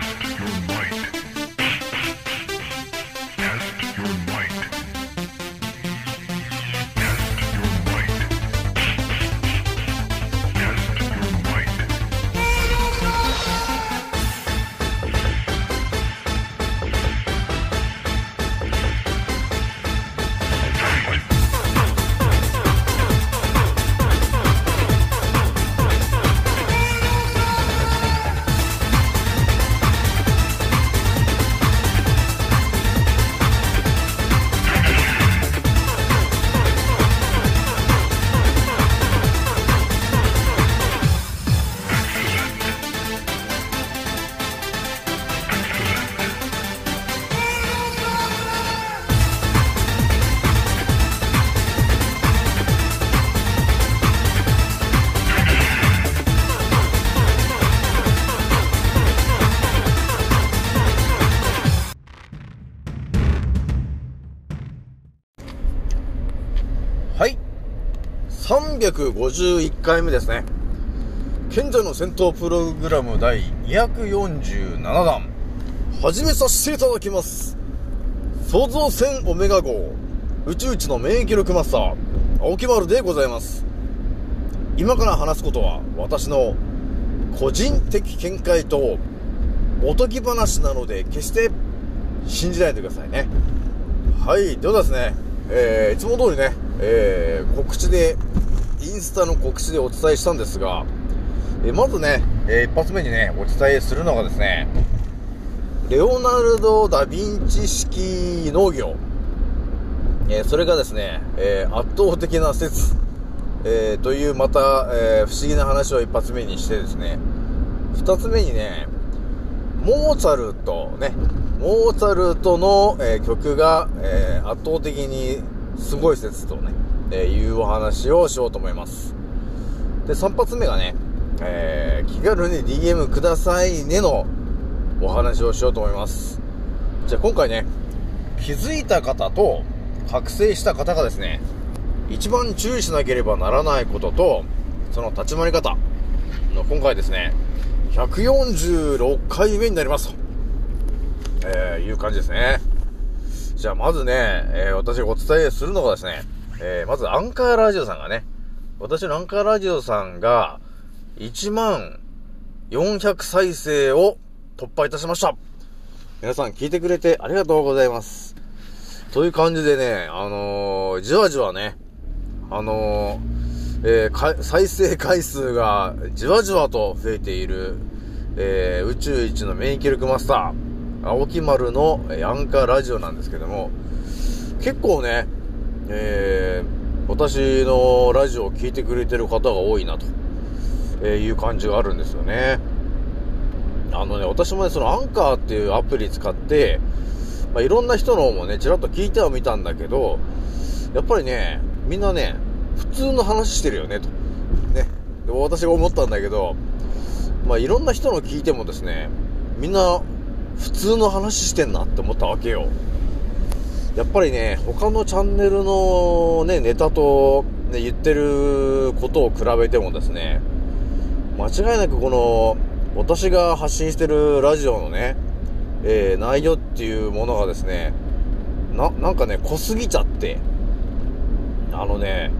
Test your might. 351回目ですね。賢者の戦闘プログラム第247弾、始めさせていただきます。創造船オメガ号、宇宙一の免疫力マスター、青木丸でございます。今から話すことは、私の個人的見解と、おとぎ話なので、決して信じないでくださいね。はい、ではですね、えー、いつも通りね、えー、告知で、インスタの告知でお伝えしたんですが、えまずね、えー一発目にね、お伝えするのがですね、レオナルド・ダ・ヴィンチ式農業。えーそれがですね、えー圧倒的な説、えというまた、え不思議な話を一発目にしてですね、二つ目にね、モーツァルトね、モーツァルトの、え曲が、え圧倒的にすごい説とね、えいうお話をしようと思います。で、3発目がね、えー気軽に DM くださいねのお話をしようと思います。じゃあ今回ね、気づいた方と覚醒した方がですね、一番注意しなければならないことと、その立ち回り方の今回ですね、146回目になりますと、えーいう感じですね。じゃあまずね、えー私がお伝えするのがですね、えーまずアンカーラジオさんがね、私のアンカーラジオさんが1万400再生を突破いたしました。皆さん聞いてくれてありがとうございます。という感じでね、あのーじわじわね、あのーえー再生回数がじわじわと増えている、えー宇宙一の免疫力マスター、青木丸のアンカーラジオなんですけども、結構ね、えー私のラジオを聞いてくれてる方が多いなと、えいう感じがあるんですよね。あのね、私もね、そのアンカーっていうアプリ使って、まあ、いろんな人のもね、ちらっと聞いてはみたんだけど、やっぱりね、みんなね、普通の話してるよね、と。ね。で私が思ったんだけど、まあ、いろんな人の聞いてもですね、みんな普通の話してんなって思ったわけよ。やっぱりね、他のチャンネルのね、ネタと、ね、言ってることを比べてもですね、間違いなくこの、私が発信してるラジオのね、えー内容っていうものがですね、な、なんかね、濃すぎちゃって、あのね、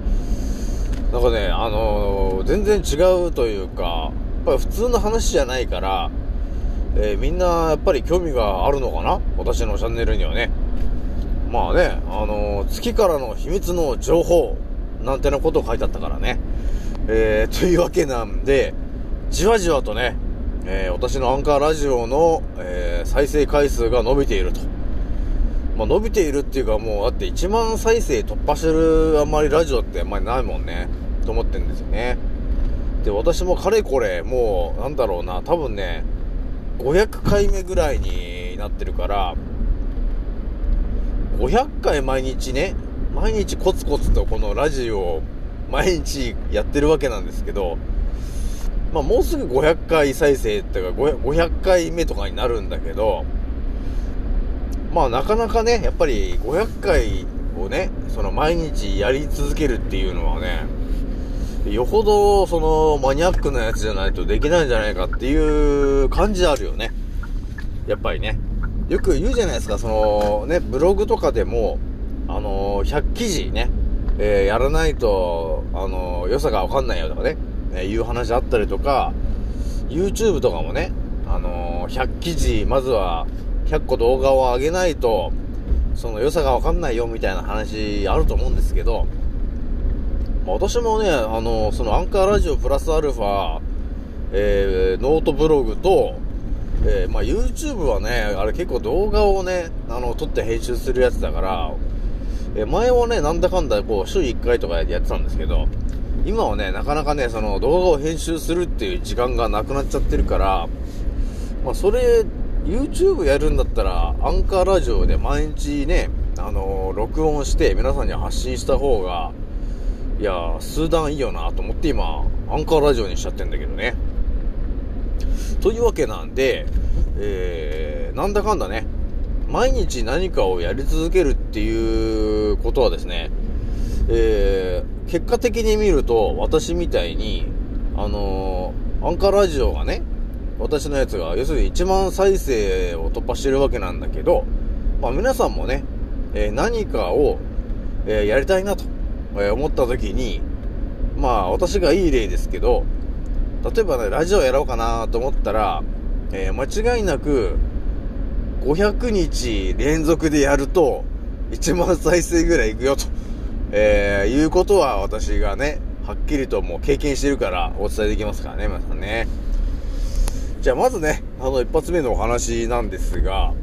なんかね、あのー全然違うというか、やっぱり普通の話じゃないから、えーみんなやっぱり興味があるのかな？私のチャンネルにはね。まあね、あのー月からの秘密の情報、なんてなこと書いてあったからね。えーというわけなんで、じわじわとね、えー私のアンカーラジオの、えー再生回数が伸びていると。まあ、伸びているっていうかもう、だって1万再生突破してるあんまりラジオってあんまりないもんね。と思ってるんですよね。で、私もかれこれ、もう、なんだろうな、多分ね、500回目ぐらいになってるから、500回毎日ね、毎日コツコツとこのラジオを毎日やってるわけなんですけど、まあもうすぐ500回再生っていうか500 500回目とかになるんだけど、まあなかなかね、やっぱり500回をね、その毎日やり続けるっていうのはね、よほどそのマニアックなやつじゃないとできないんじゃないかっていう感じあるよね。やっぱりね。よく言うじゃないですか、その、ね、ブログとかでも、あのー、100記事ね、えー、やらないと、あのー、良さがわかんないよとかね、えー、いう話あったりとか、YouTube とかもね、あのー、100記事、まずは100個動画を上げないと、その良さがわかんないよみたいな話あると思うんですけど、まあ、私もね、あのー、そのアンカーラジオプラスアルファ、えー、ノートブログと、えー、まあ、YouTube はね、あれ結構動画をね、あの、撮って編集するやつだから、えー、前はね、なんだかんだ、こう、週1回とかやってたんですけど、今はね、なかなかね、その動画を編集するっていう時間がなくなっちゃってるから、まあ、それ、YouTube やるんだったら、アンカーラジオで毎日ね、あのー、録音して皆さんに発信した方が、いや、数段いいよなと思って今、アンカーラジオにしちゃってんだけどね。というわけなんで、えー、なんだかんだね、毎日何かをやり続けるっていうことはですね、えー、結果的に見ると、私みたいに、あのー、アンカーラジオがね、私のやつが、要するに1万再生を突破してるわけなんだけど、まあ皆さんもね、えー、何かを、えー、やりたいなと、え思った時に、まあ私がいい例ですけど、例えばね、ラジオやろうかなと思ったら、えー、間違いなく、500日連続でやると、1万再生ぐらいいくよと、えー、いうことは私がね、はっきりともう経験してるからお伝えできますからね、皆さんね。じゃあまずね、あの一発目のお話なんですが、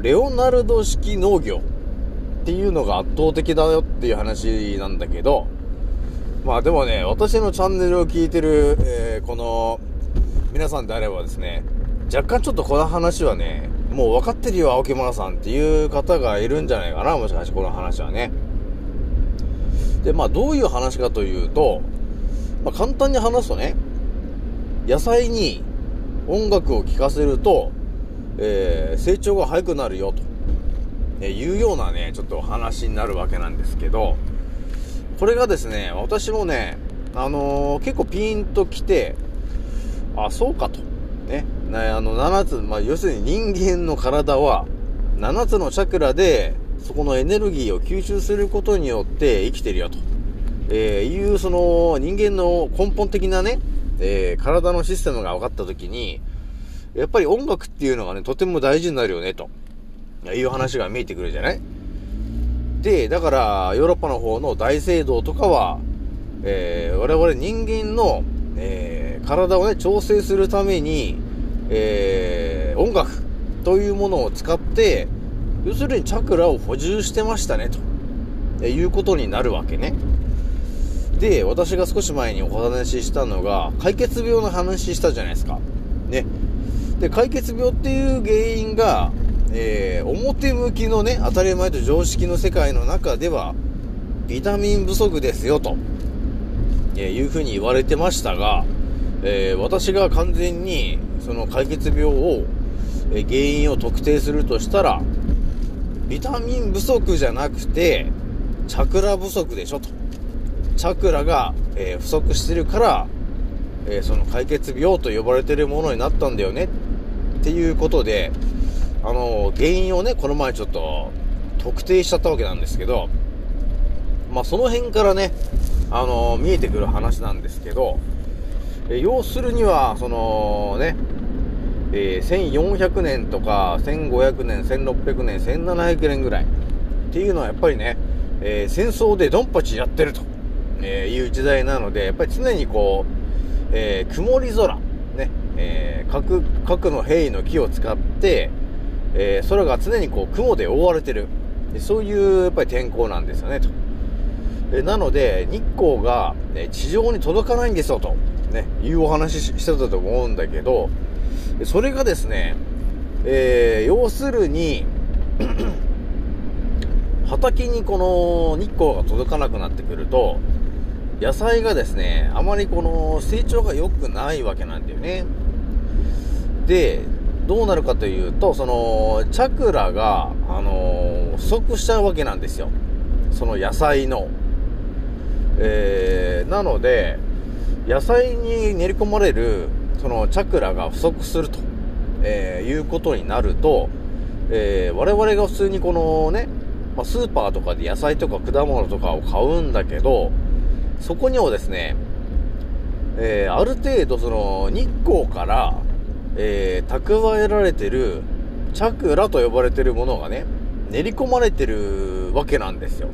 レオナルド式農業っていうのが圧倒的だよっていう話なんだけど、まあでもね、私のチャンネルを聞いてる、えー、この、皆さんであればですね、若干ちょっとこの話はね、もう分かってるよ、青木村さんっていう方がいるんじゃないかな、もしかしてこの話はね。で、まあどういう話かというと、まあ簡単に話すとね、野菜に音楽を聴かせると、えー、成長が早くなるよと、えいうようなね、ちょっと話になるわけなんですけど、これがですね、私もね、あのー、結構ピンと来て、あ、そうかと。ね。ねあの、7つ、まあ、要するに人間の体は、7つのチャクラで、そこのエネルギーを吸収することによって生きてるよと。えー、いう、その、人間の根本的なね、えー、体のシステムが分かったときに、やっぱり音楽っていうのがね、とても大事になるよね、と。いう話が見えてくるじゃないで、だから、ヨーロッパの方の大聖堂とかは、えー、我々人間の、えー、体をね、調整するために、えー、音楽というものを使って、要するにチャクラを補充してましたね、と、えいうことになるわけね。で、私が少し前にお話ししたのが、解決病の話したじゃないですか。ね。で、解決病っていう原因が、えー、表向きのね、当たり前と常識の世界の中では、ビタミン不足ですよ、と、えー、いうふうに言われてましたが、えー、私が完全に、その解決病を、え原因を特定するとしたら、ビタミン不足じゃなくて、チャクラ不足でしょ、と。チャクラが、え不足してるから、えその解決病と呼ばれてるものになったんだよね、っていうことで、あの、原因をね、この前ちょっと特定しちゃったわけなんですけど、まあ、その辺からね、あの、見えてくる話なんですけど、え要するには、そのね、えー、1400年とか、1500年、1600年、1700年ぐらいっていうのはやっぱりね、えー、戦争でドンパチやってると、えいう時代なので、やっぱり常にこう、えー、曇り空、ね、え核、核の兵の木を使って、えー、空が常にこう雲で覆われてる。そういうやっぱり天候なんですよね、と。えなので、日光が、ね、地上に届かないんですよ、と、ね、いうお話ししてたと思うんだけど、それがですね、えー、要するに 畑にこの日光が届かなくなってくると、野菜がですね、あまりこの成長が良くないわけなんだよね。で、どうなるかというと、その、チャクラが、あのー、不足しちゃうわけなんですよ。その野菜の。えー、なので、野菜に練り込まれる、そのチャクラが不足するとえーいうことになると、えー我々が普通にこのね、まあ、スーパーとかで野菜とか果物とかを買うんだけど、そこにはですね、えーある程度その日光から、えー蓄えられてるチャクラと呼ばれてるものがね、練り込まれてるわけなんですよ。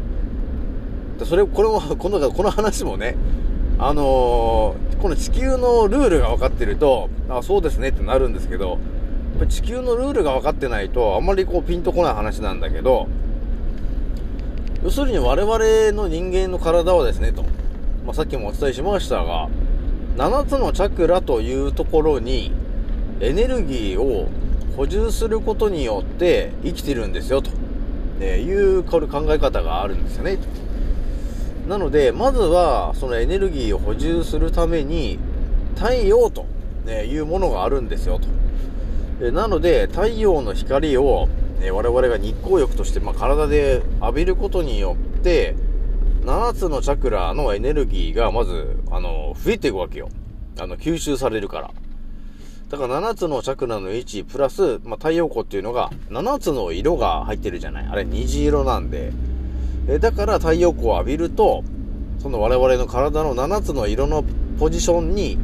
でそれ、これも、この、この話もね、あのーこの地球のルールが分かってると、あ、そうですねってなるんですけど、地球のルールが分かってないと、あんまりこうピンとこない話なんだけど、要するに我々の人間の体はですね、と、まあ、さっきもお伝えしましたが、7つのチャクラというところに、エネルギーを補充することによって生きてるんですよ、と、ねいう考え方があるんですよね。なので、まずは、そのエネルギーを補充するために、太陽と、ね、いうものがあるんですよ、と。なので、太陽の光を、え我々が日光浴として、ま、体で浴びることによって、7つのチャクラのエネルギーが、まず、あの、増えていくわけよ。あの、吸収されるから。だから7つのチャクラの位置、プラス、まあ、太陽光っていうのが、7つの色が入ってるじゃない？あれ、虹色なんで。えだから太陽光を浴びると、その我々の体の7つの色のポジションに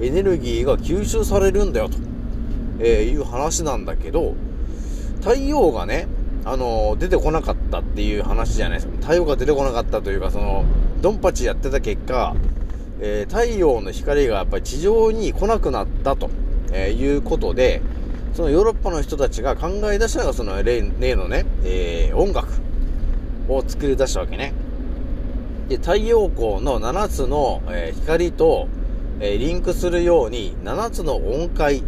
エネルギーが吸収されるんだよと、えーいう話なんだけど、太陽がね、あの出てこなかったっていう話じゃないですか。太陽が出てこなかったというか、その、ドンパチやってた結果、えー太陽の光がやっぱり地上に来なくなったと、えーいうことで、そのヨーロッパの人たちが考え出したのがその例のね、えー音楽を作り出したわけね。で、太陽光の7つの、えー光と、えーリンクするように7つの音階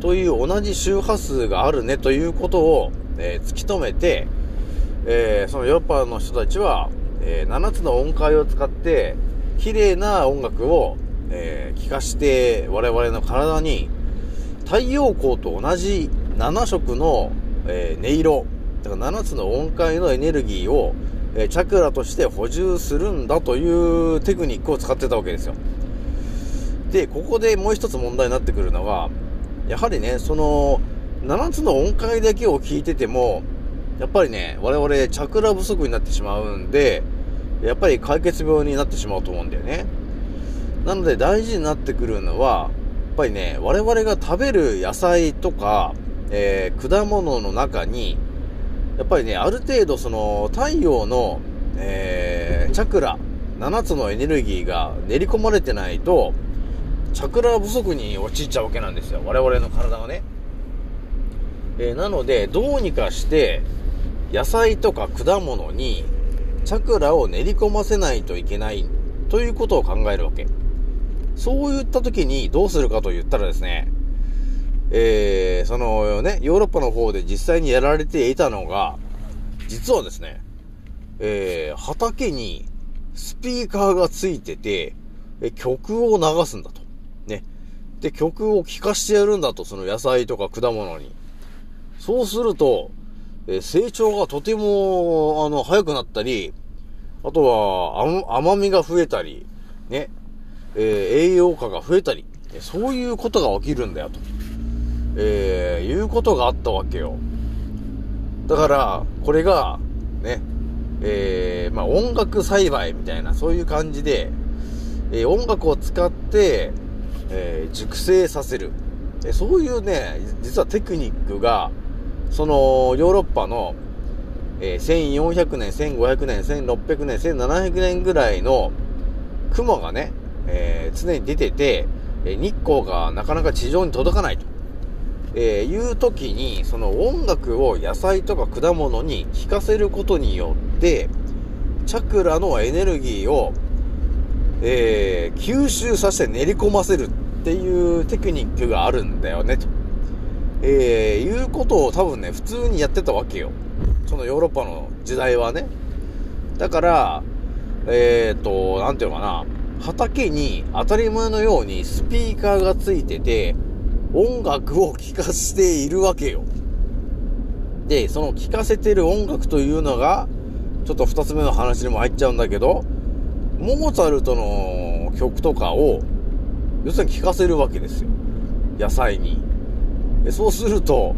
という同じ周波数があるねということを、えー突き止めて、えーそのヨーロッパの人たちは、えー7つの音階を使って綺麗な音楽を、えー聴かして我々の体に太陽光と同じ7色の、えー音色だから7つの音階のエネルギーを、えーチャクラとして補充するんだというテクニックを使ってたわけですよ。で、ここでもう一つ問題になってくるのは、やはりね、その、7つの音階だけを聞いてても、やっぱりね、我々チャクラ不足になってしまうんで、やっぱり解決病になってしまうと思うんだよね。なので大事になってくるのは、ぱりね、我々が食べる野菜とか、えー果物の中に、やっぱりね、ある程度その太陽の、えーチャクラ、7つのエネルギーが練り込まれてないと、チャクラ不足に陥っちゃうわけなんですよ。我々の体がね。えーなので、どうにかして、野菜とか果物に、チャクラを練り込ませないといけない、ということを考えるわけ。そういった時にどうするかと言ったらですね、えー、そのね、ヨーロッパの方で実際にやられていたのが、実はですね、えー、畑にスピーカーがついてて、曲を流すんだと。ね。で、曲を聴かしてやるんだと、その野菜とか果物に。そうすると、え成長がとても、あの、早くなったり、あとは、甘みが増えたり、ね。えー栄養価が増えたり、そういうことが起きるんだよと。えーいうことがあったわけよ。だから、これが、ね、えーまあ音楽栽培みたいな、そういう感じで、えー音楽を使って、えー熟成させる。えそういうね、実はテクニックが、その、ヨーロッパの、えー1400年、1500年、1600年、1700年ぐらいの雲がね、えー常に出てて、え日光がなかなか地上に届かないと。えいう時に、その音楽を野菜とか果物に聴かせることによって、チャクラのエネルギーを、えー吸収させて練り込ませるっていうテクニックがあるんだよね、と。えーいうことを多分ね、普通にやってたわけよ。そのヨーロッパの時代はね。だから、えっ、と、なんていうのかな。畑に当たり前のようにスピーカーがついてて、音楽を聴かせているわけよ。で、その聴かせてる音楽というのが、ちょっと二つ目の話にも入っちゃうんだけど、モーツァルトの曲とかを、要するに聴かせるわけですよ。野菜に。えそうすると、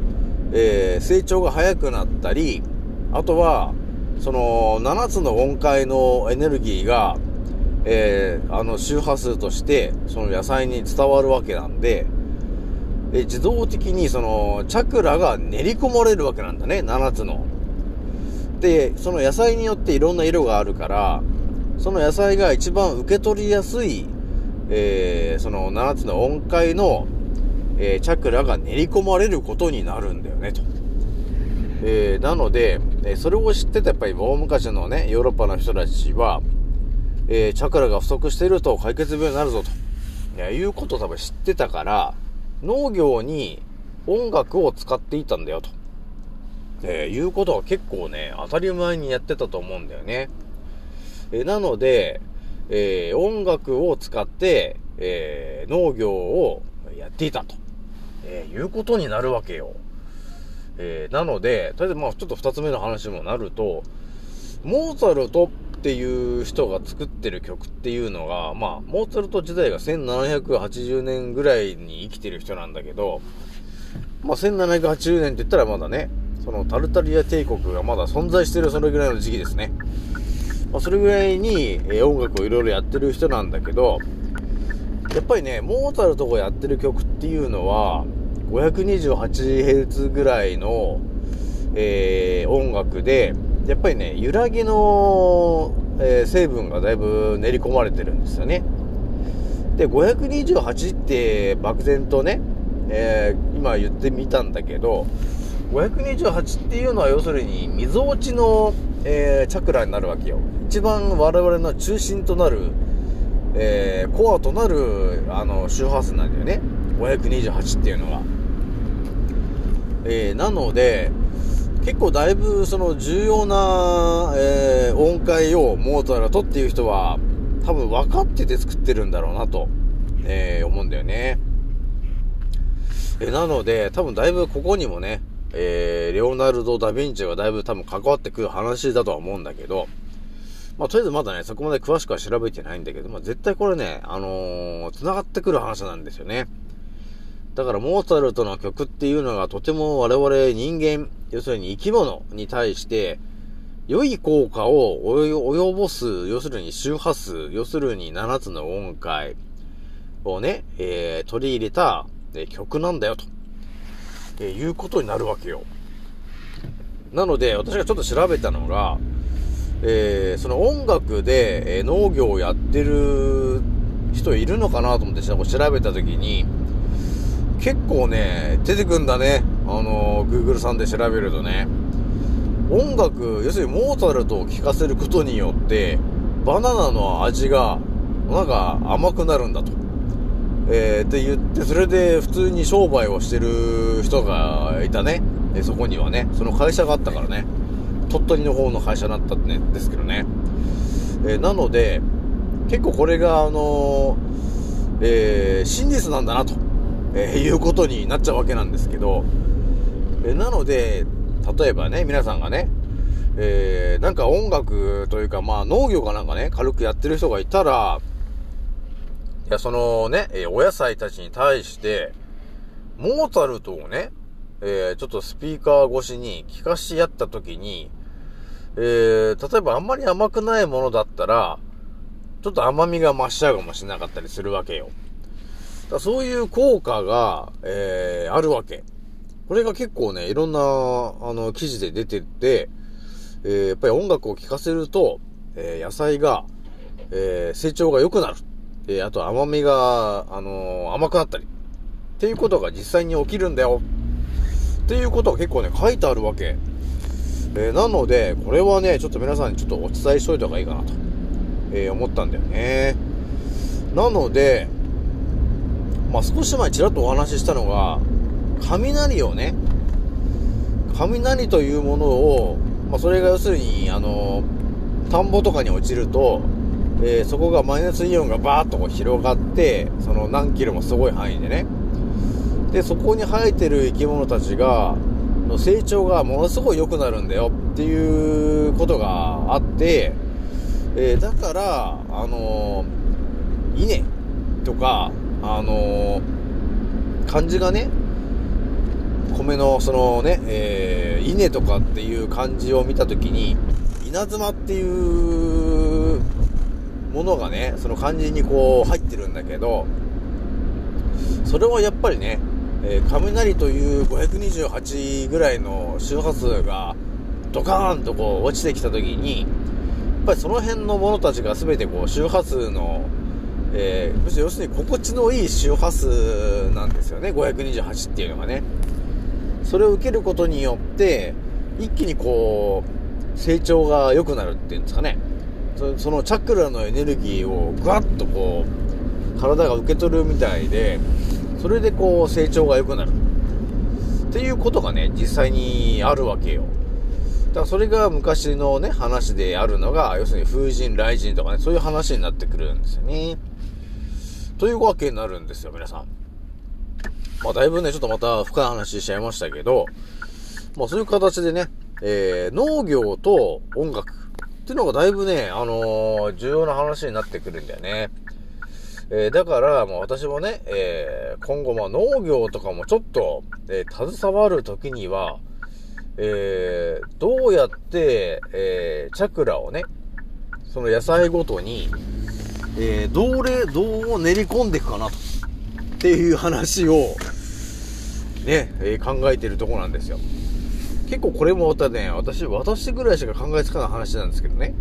えー成長が早くなったり、あとは、その、7つの音階のエネルギーが、えーあの、周波数として、その野菜に伝わるわけなんで、え自動的にその、チャクラが練り込まれるわけなんだね、7つの。で、その野菜によっていろんな色があるから、その野菜が一番受け取りやすい、えーその7つの音階の、えーチャクラが練り込まれることになるんだよね、と。えーなので、えそれを知ってたやっぱり大昔のね、ヨーロッパの人たちは、えーチャクラが不足していると解決病になるぞと、いいうことを多分知ってたから、農業に音楽を使っていたんだよと。えーいうことは結構ね、当たり前にやってたと思うんだよね。えーなので、えー音楽を使って、えー農業をやっていたと、えーいうことになるわけよ。えーなので、とりあえずまあちょっと二つ目の話もなると、モーツァルトていう人が作ってる曲っていうのが、まあ、モーツァルト時代が1780年ぐらいに生きてる人なんだけど、まあ、1780年って言ったらまだね、そのタルタリア帝国がまだ存在してるそれぐらいの時期ですね。まあ、それぐらいに、え音楽をいろいろやってる人なんだけど、やっぱりね、モーツァルトがやってる曲っていうのは、528Hz ぐらいの、えー音楽で、やっぱりね、揺らぎの、えー成分がだいぶ練り込まれてるんですよね。で、528って漠然とね、えー今言ってみたんだけど、528っていうのは要するに、溝落ちの、えーチャクラになるわけよ。一番我々の中心となる、えーコアとなる、あの、周波数なんだよね。528っていうのが。えーなので、結構だいぶその重要な、えー音階をモーツァルトっていう人は多分分かってて作ってるんだろうなと、えー思うんだよね。えなので、多分だいぶここにもね、えーレオナルド・ダ・ヴィンチがだいぶ多分関わってくる話だとは思うんだけど、まあ、とりあえずまだね、そこまで詳しくは調べてないんだけど、まあ、絶対これね、あのー繋がってくる話なんですよね。だから、モーツァルトの曲っていうのがとても我々人間、要するに生き物に対して、良い効果を及ぼす、要するに周波数、要するに7つの音階をね、えー取り入れた、曲なんだよ、と、えーいうことになるわけよ。なので、私がちょっと調べたのが、えーその音楽で、え農業をやってる人いるのかなと思って調べたときに、結構ね、出てくんだね。あの、Google さんで調べるとね。音楽、要するにモーツァルトを聴かせることによって、バナナの味が、なんか甘くなるんだと。えー、って言って、それで普通に商売をしてる人がいたね。えそこにはね。その会社があったからね。鳥取の方の会社だったね、ですけどね。えーなので、結構これが、あのーえー真実なんだなと、えーいうことになっちゃうわけなんですけど、えなので、例えばね、皆さんがね、えーなんか音楽というか、まあ農業かなんかね、軽くやってる人がいたら、いや、そのね、えお野菜たちに対して、モーツァルトをね、えーちょっとスピーカー越しに聞かし合ったときに、えー例えばあんまり甘くないものだったら、ちょっと甘みが増しちゃうかもしれなかったりするわけよ。だそういう効果が、えーあるわけ。これが結構ね、いろんな、あの、記事で出てて、えーやっぱり音楽を聴かせると、えー野菜が、えー成長が良くなる。えーあと甘みが、あのー甘くなったり。っていうことが実際に起きるんだよ。っていうことが結構ね、書いてあるわけ。えーなので、これはね、ちょっと皆さんにちょっとお伝えしといた方がいいかなと、えー思ったんだよね。なので、まあ、少し前ちらっとお話ししたのが、雷をね、雷というものを、まあ、それが要するに、あの、田んぼとかに落ちると、えーそこがマイナスイオンがバーッと広がって、その何キロもすごい範囲でね。で、そこに生えてる生き物たちが、の成長がものすごい良くなるんだよっていうことがあって、えーだから、あの稲とか、あの漢字がね、米のそのね、えー、稲とかっていう漢字を見たときに、稲妻っていうものがね、その漢字にこう入ってるんだけど、それはやっぱりね、えー、雷という528ぐらいの周波数がドカーンとこう落ちてきた時に、やっぱりその辺のものたちが全てこう周波数の、えー、要するに心地のいい周波数なんですよね、528っていうのがね。それを受けることによって、一気にこう、成長が良くなるっていうんですかね。そのチャクラのエネルギーをぐわっとこう、体が受け取るみたいで、それでこう成長が良くなる。っていうことがね、実際にあるわけよ。だからそれが昔のね、話であるのが、要するに風神、雷神とかね、そういう話になってくるんですよね。というわけになるんですよ、皆さん。まあ、だいぶね、ちょっとまた深い話しちゃいましたけど、まあ、そういう形でね、えー、農業と音楽っていうのがだいぶね、あのー、重要な話になってくるんだよね。えー、だから、まあ私もね、えー、今後まあ農業とかもちょっと、えー、携わるときには、えー、どうやって、えー、チャクラをね、その野菜ごとに、えー、どれ、どう練り込んでいくかなと。っていう話を、ね、えー、考えてるとこなんですよ。結構これもまたね、私、私ぐらいしか考えつかない話なんですけどね。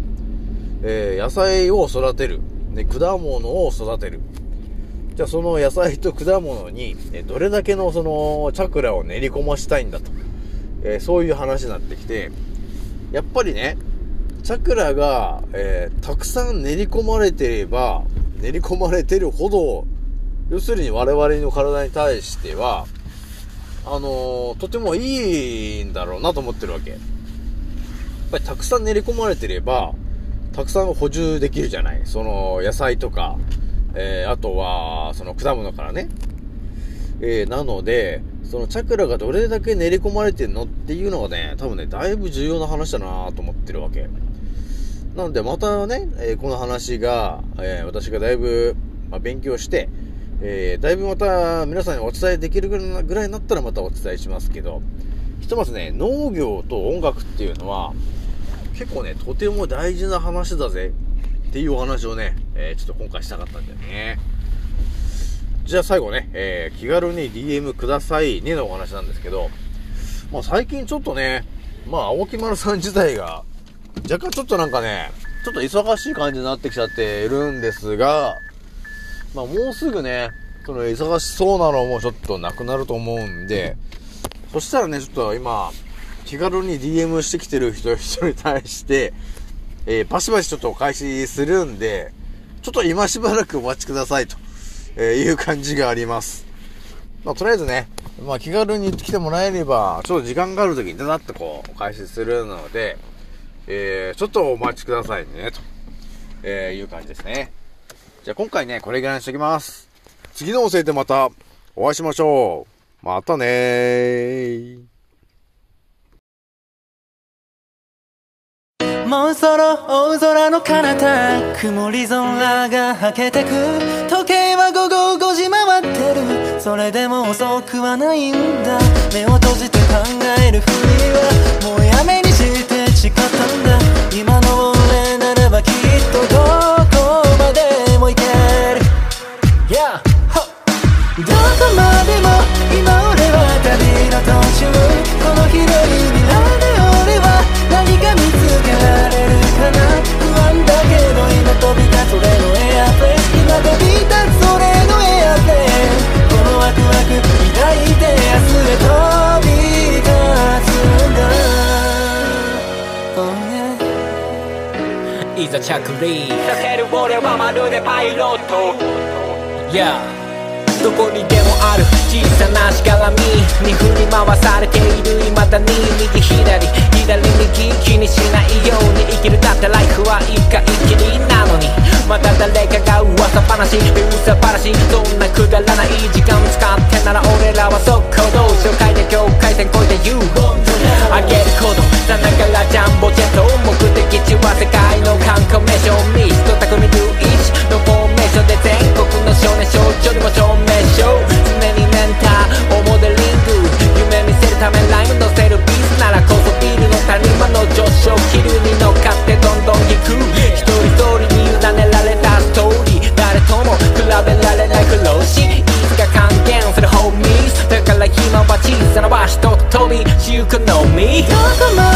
えー、野菜を育てる。で、果物を育てる。じゃあその野菜と果物に、えどれだけのそのチャクラを練り込ましたいんだと。え、そういう話になってきて、やっぱりね、チャクラが、えー、たくさん練り込まれてれば、練り込まれてるほど、要するに我々の体に対しては、あのー、とてもいいんだろうなと思ってるわけ。やっぱりたくさん練り込まれてれば、たくさん補充できるじゃない。その野菜とか、えー、あとは、その果物からね。えー、なので、そのチャクラがどれだけ練り込まれてんのっていうのがね、多分ね、だいぶ重要な話だなと思ってるわけ。なんでまたね、えー、この話が、えー、私がだいぶ、まあ、勉強して、えー、だいぶまた皆さんにお伝えできるぐらいになったらまたお伝えしますけど、ひとまずね、農業と音楽っていうのは、結構ね、とても大事な話だぜっていうお話をね、えー、ちょっと今回したかったんだよね。じゃあ最後ね、えー、気軽に DM くださいねのお話なんですけど、まあ最近ちょっとね、まあ青木丸さん自体が、若干ちょっとなんかね、ちょっと忙しい感じになってきちゃっているんですが、まあもうすぐね、その忙しそうなのもちょっとなくなると思うんで、そしたらね、ちょっと今、気軽に DM してきてる人 人に対して、えー、バシバシちょっとお返しするんで、ちょっと今しばらくお待ちくださいと、えいう感じがあります。まあ、とりあえずね、まあ、気軽に来てもらえれば、ちょっと時間がある時にだなってこう、お返しするので、えー、ちょっとお待ちくださいね、と、えいう感じですね。じゃあ今回ね、これぐらいにしときます。次の音声でまたお会いしましょう。またねー。もうそろ大空の彼方曇り空がはけてく時計は午後5時回ってるそれでも遅くはないんだ目を閉じて考えるふりはもうやめにいざ着陸させる俺はまるでパイロット。Yeah どこにでもある。小さなしがらみに振り回されている。未だに右左左右気にしないように生きる。だってライフは一回きりなのに。また誰かが噂話。噂話。そんなくだらない時間使ってなら俺らは速攻動紹介で境界線越えて You あげること。さな見も